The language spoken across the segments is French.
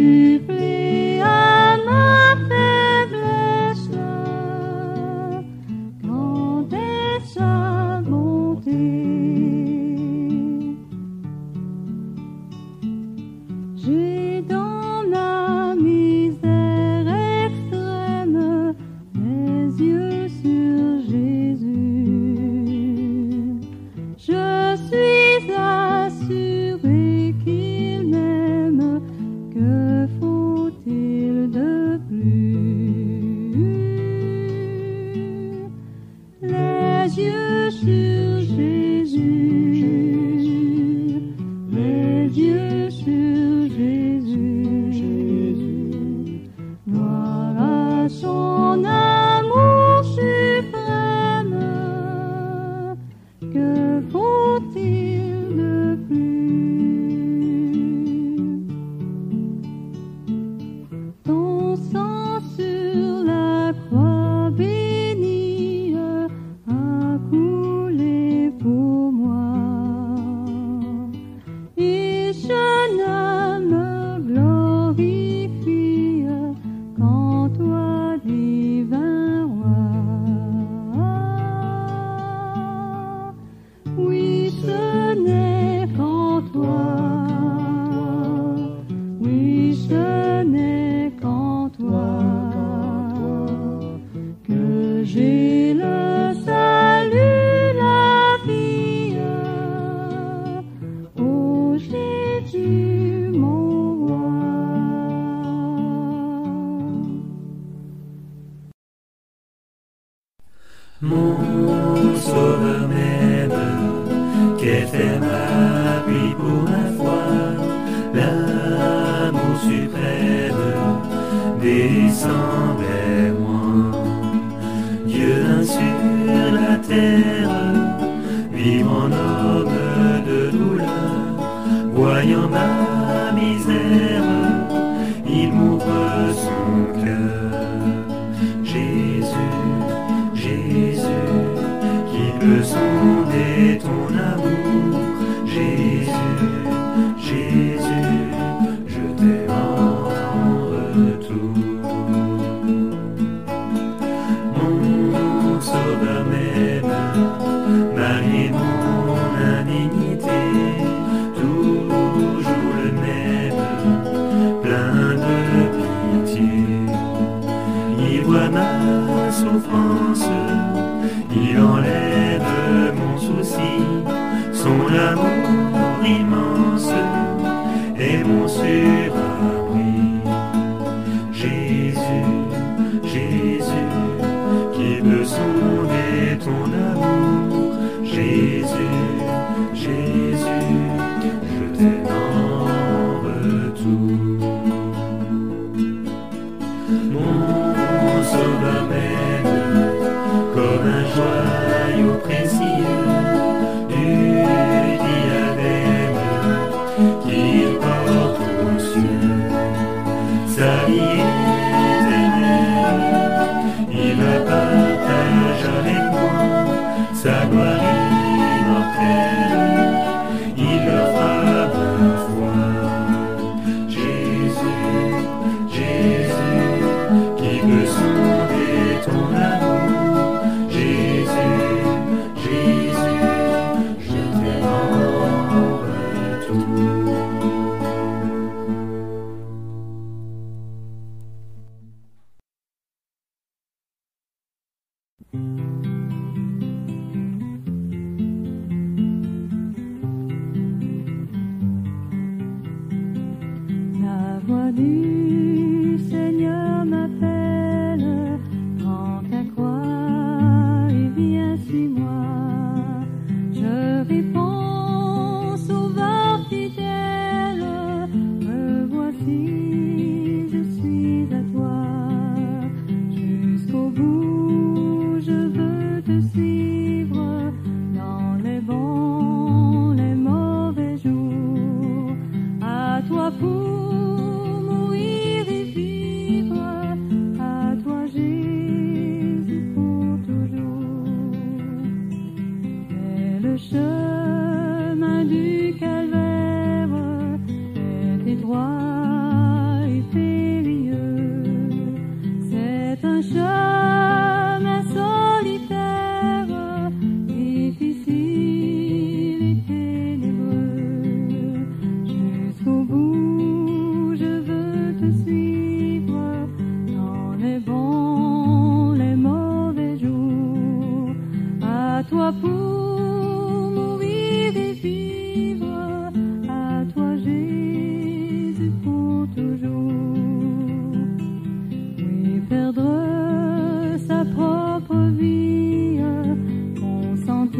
Deep FM appuie pour la foi, l'amour suprême descendait.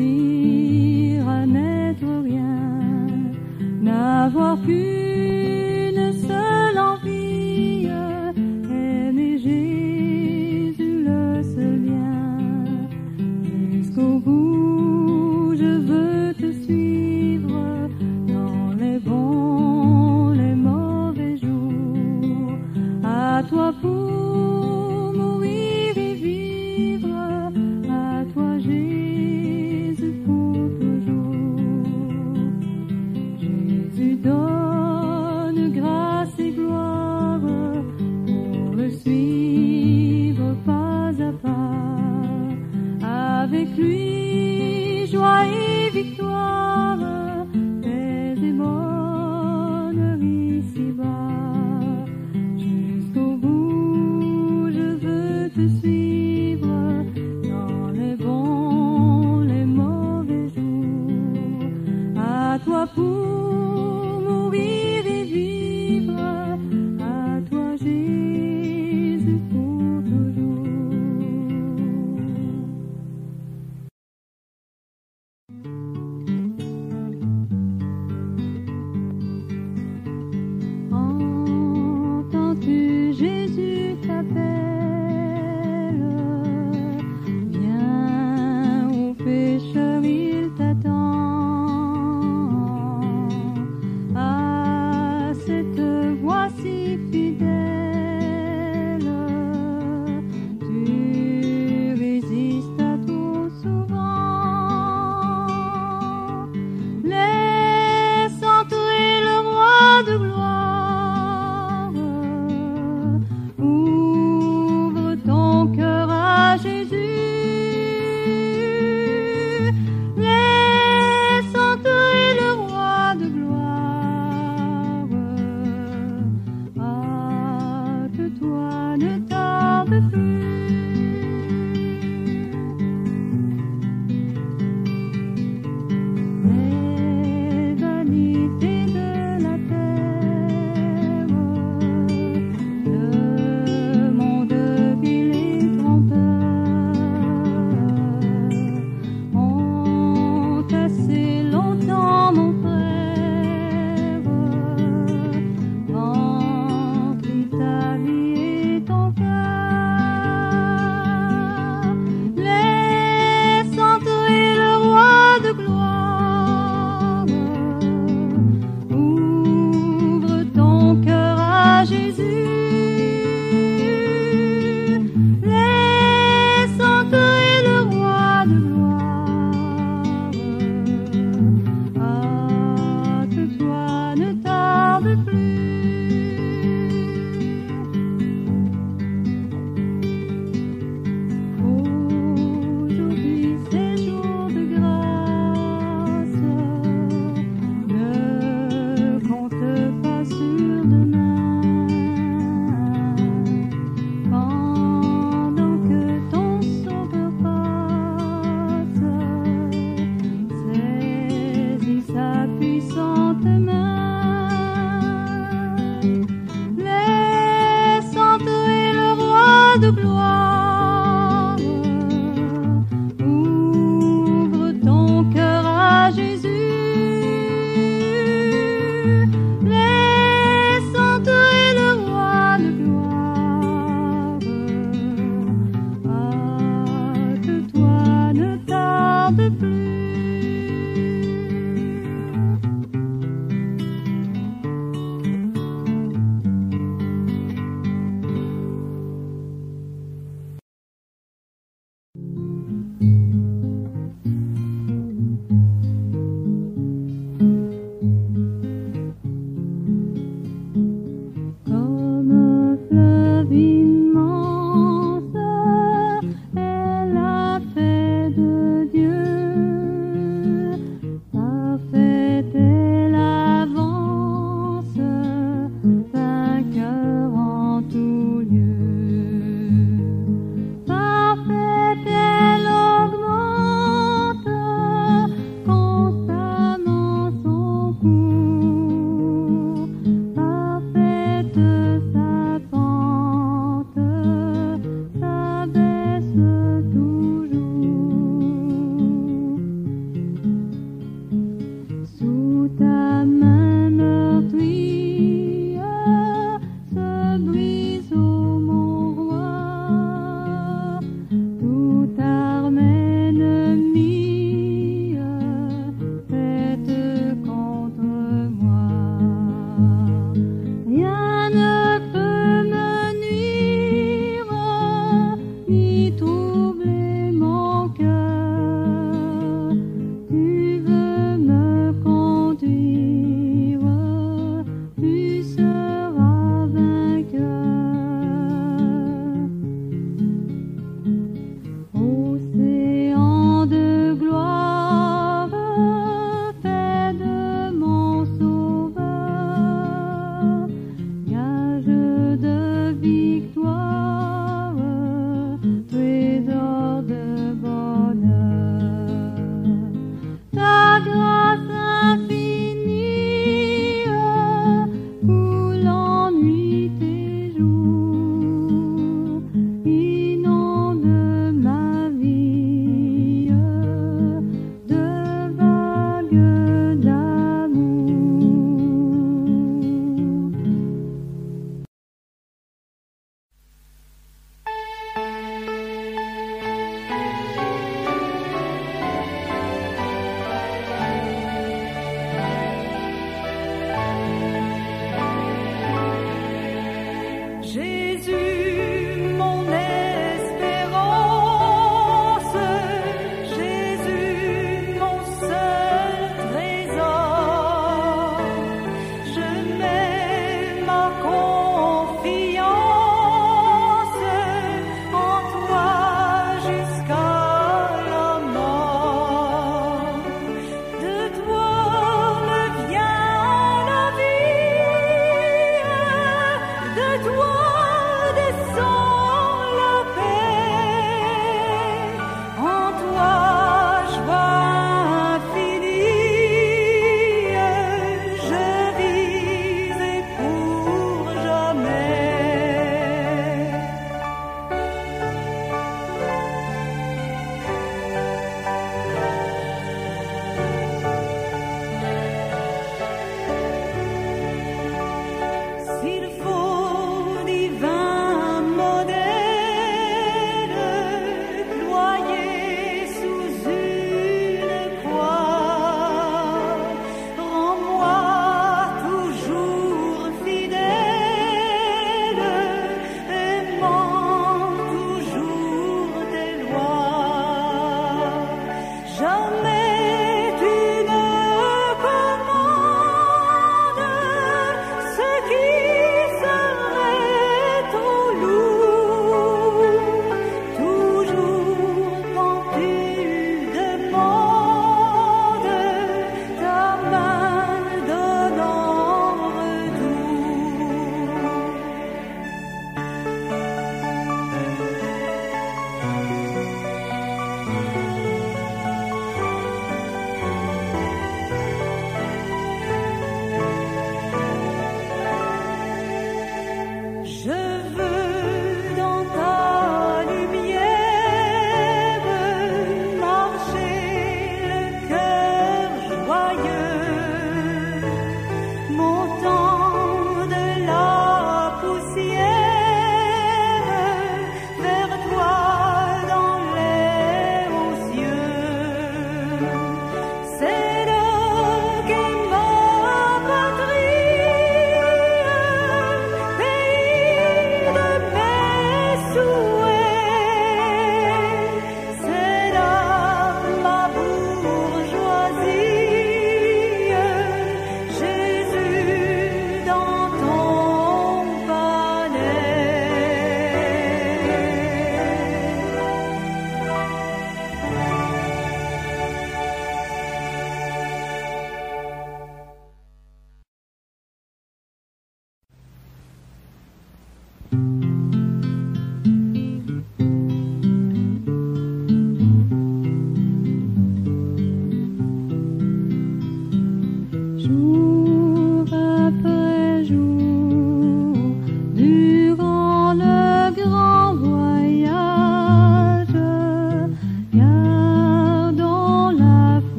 Tu résistes à trop souvent.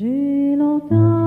J'ai longtemps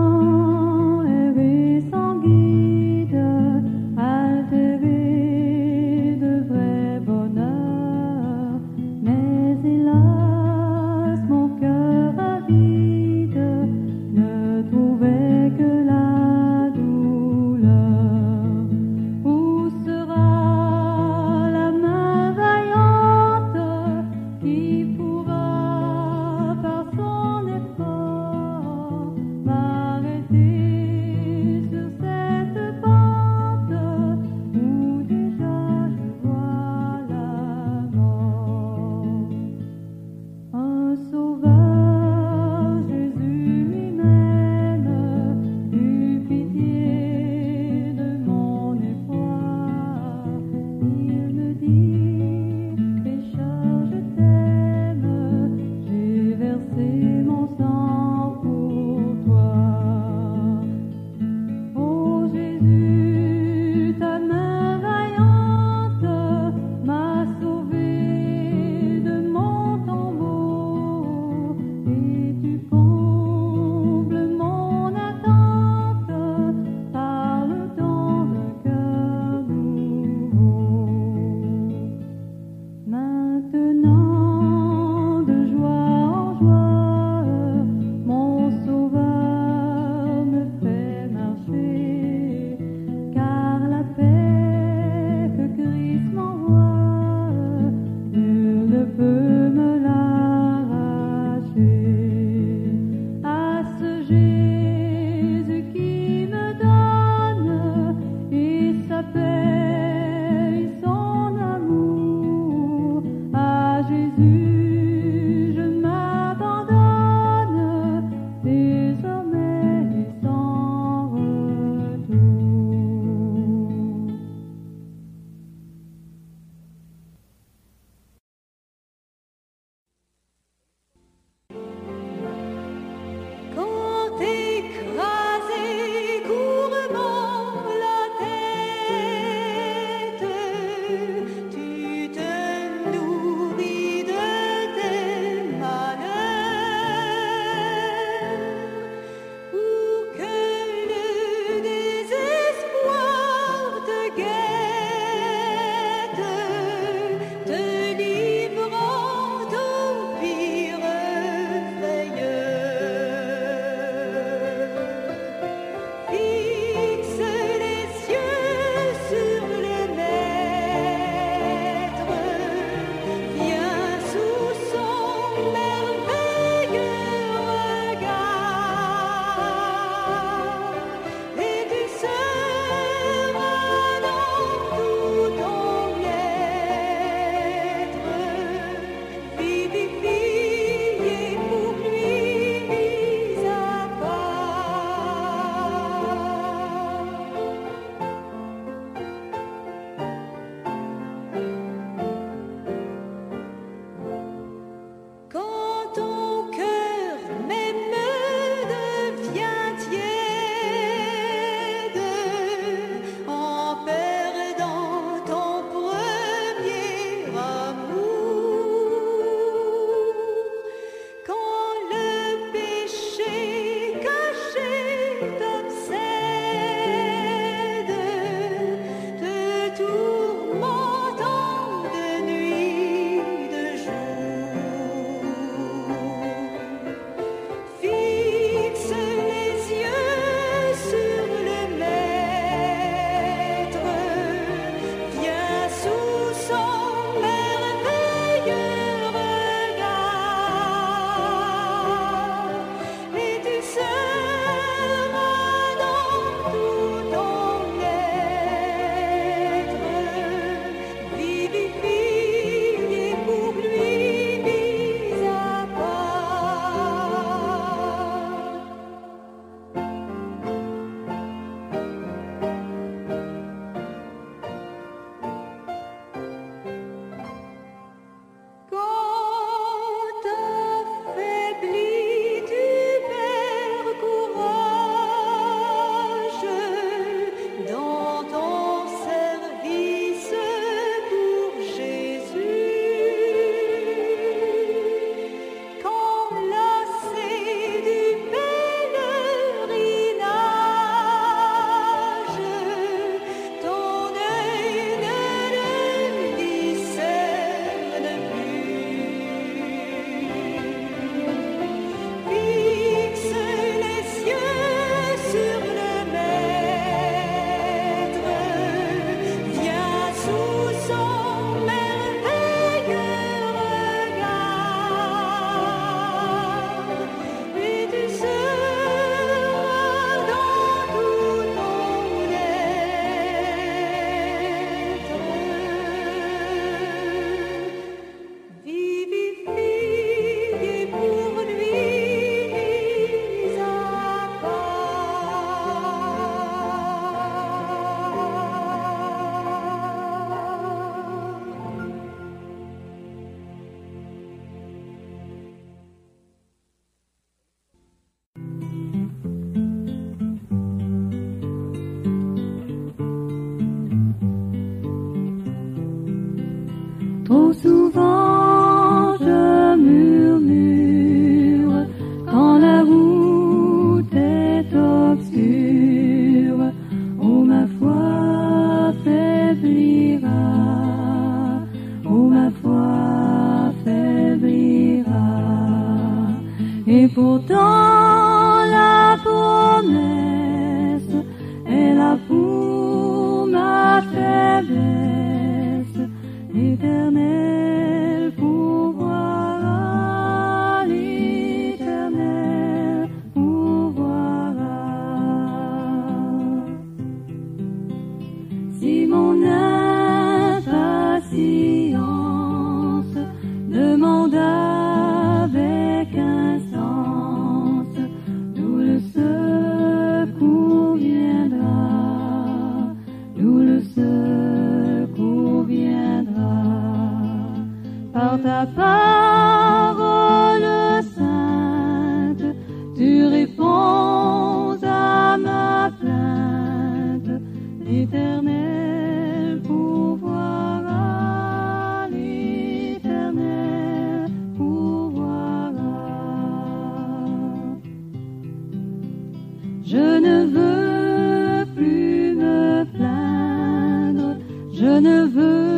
je ne veux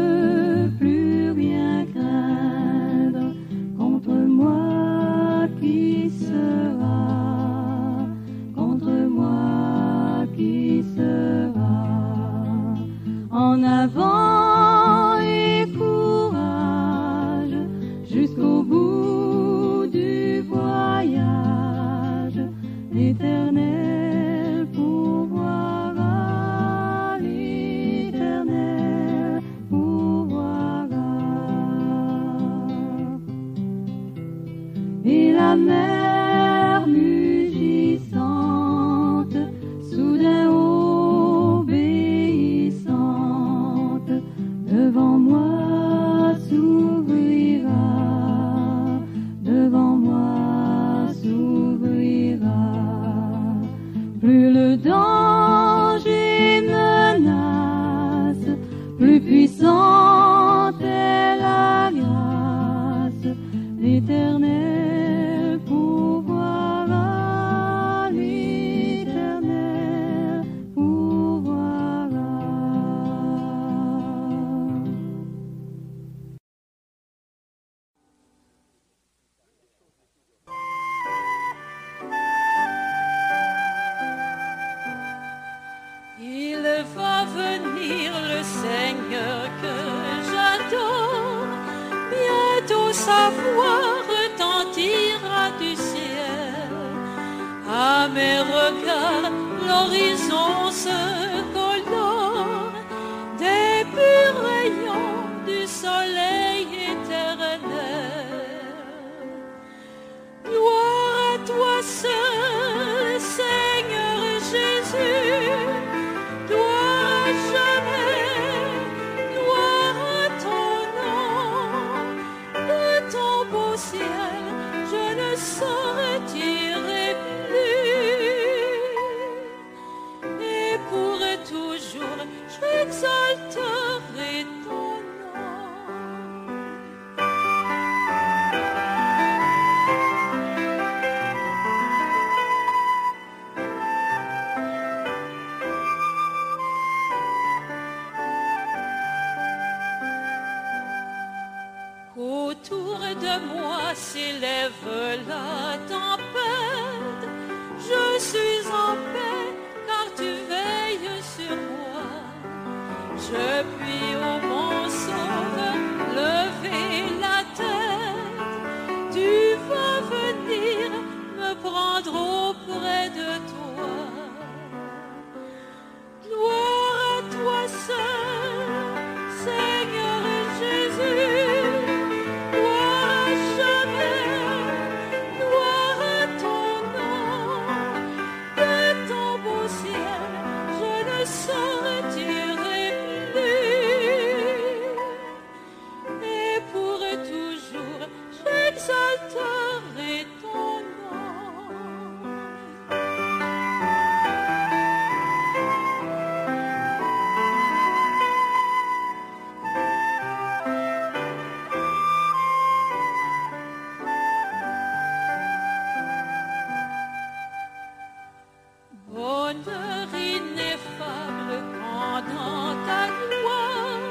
bonheur ineffable quand dans ta gloire,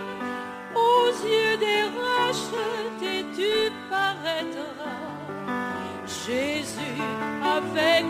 aux yeux des rachetés, tu paraîtras. Jésus, avec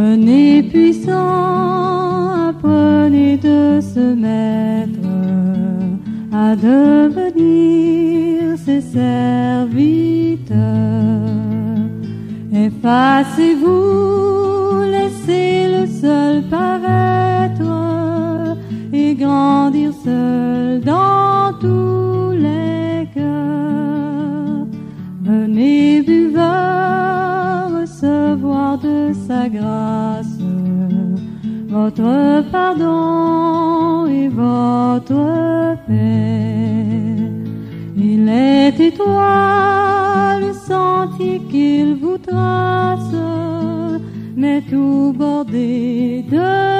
Venez puissant, apprenez de se mettre à devenir ses serviteurs. Effacez-vous, laissez le seul paraître et grandir seul dans tous les sa grâce, votre pardon et votre paix. Il est étoile le sentier qu'il vous trace, mais tout bordé de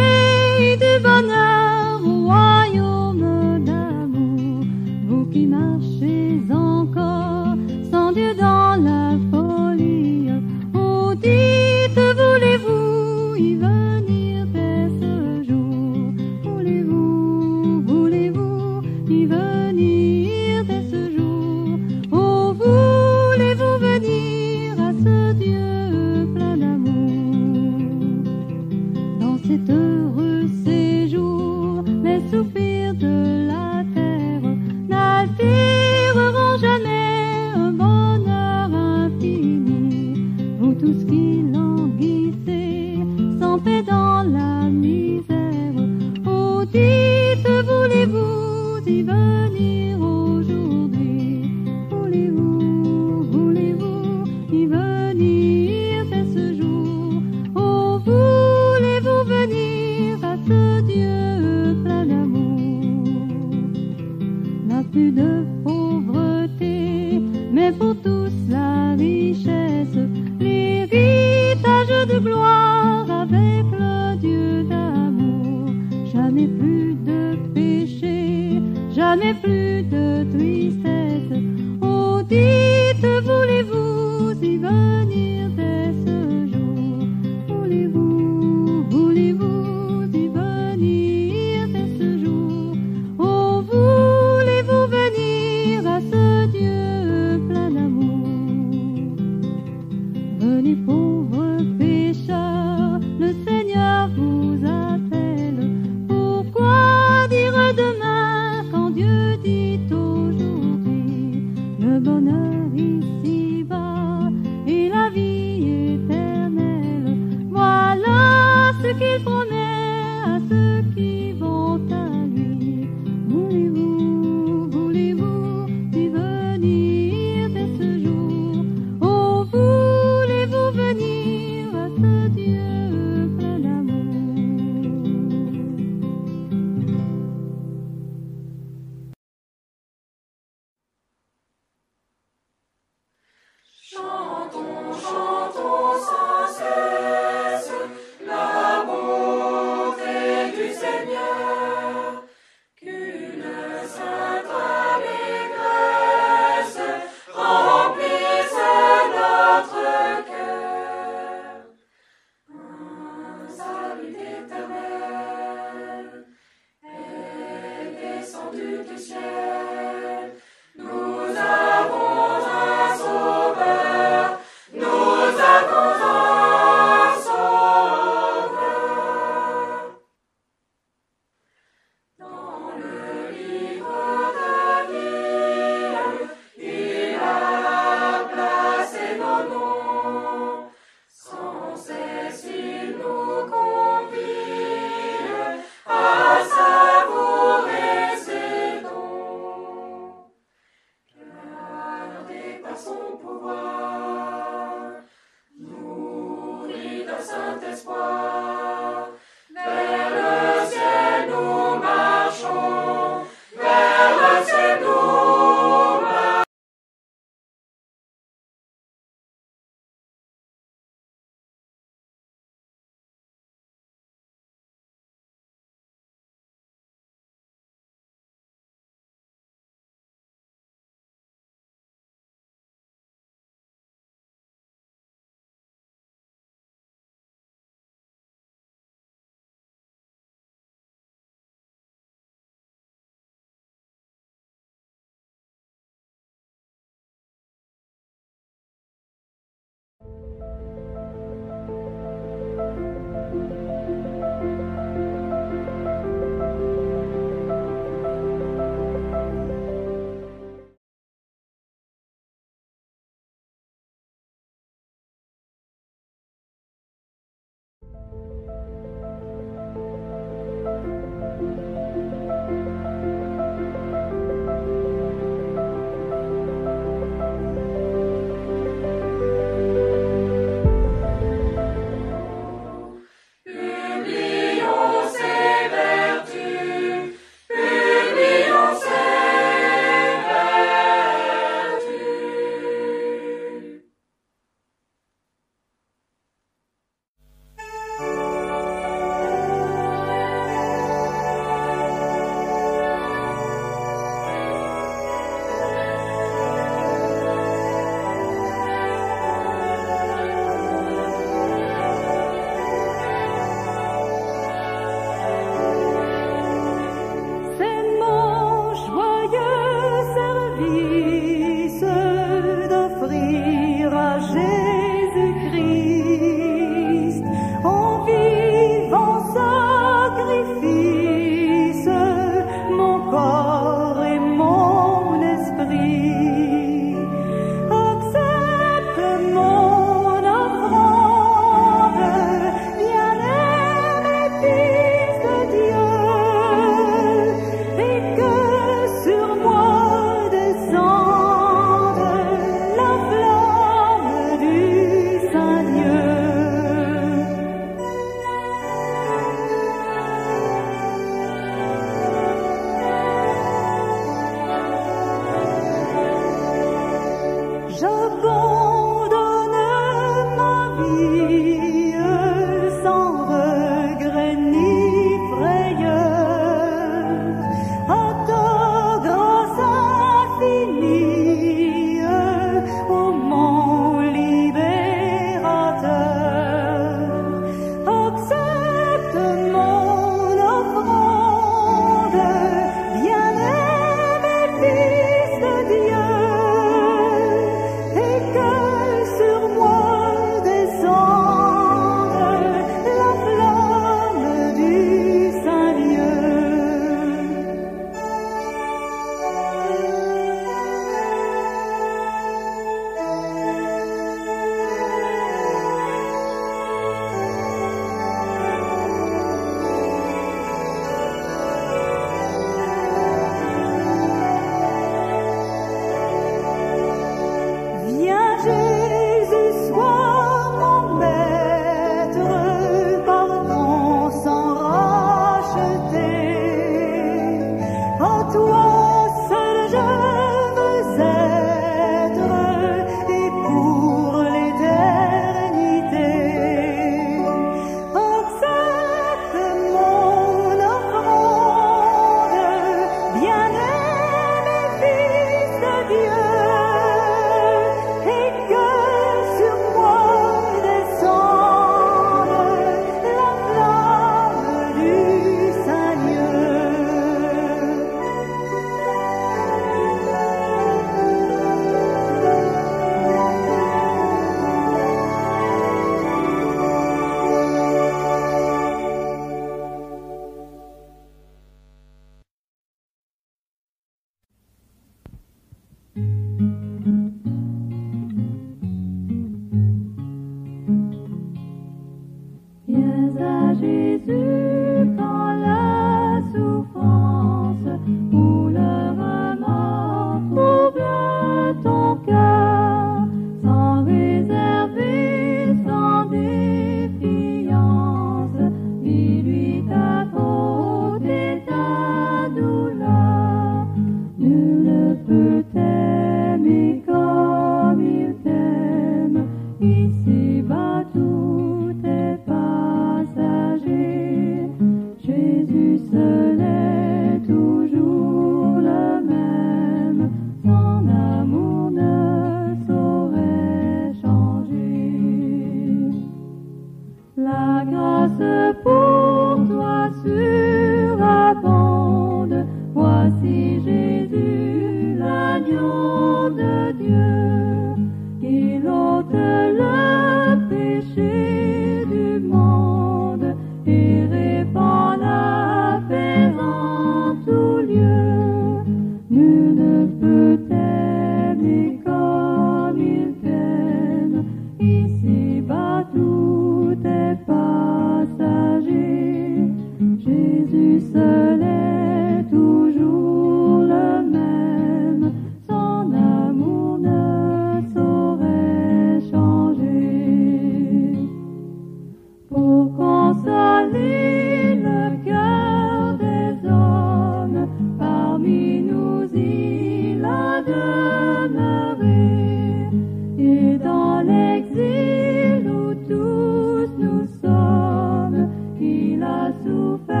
il a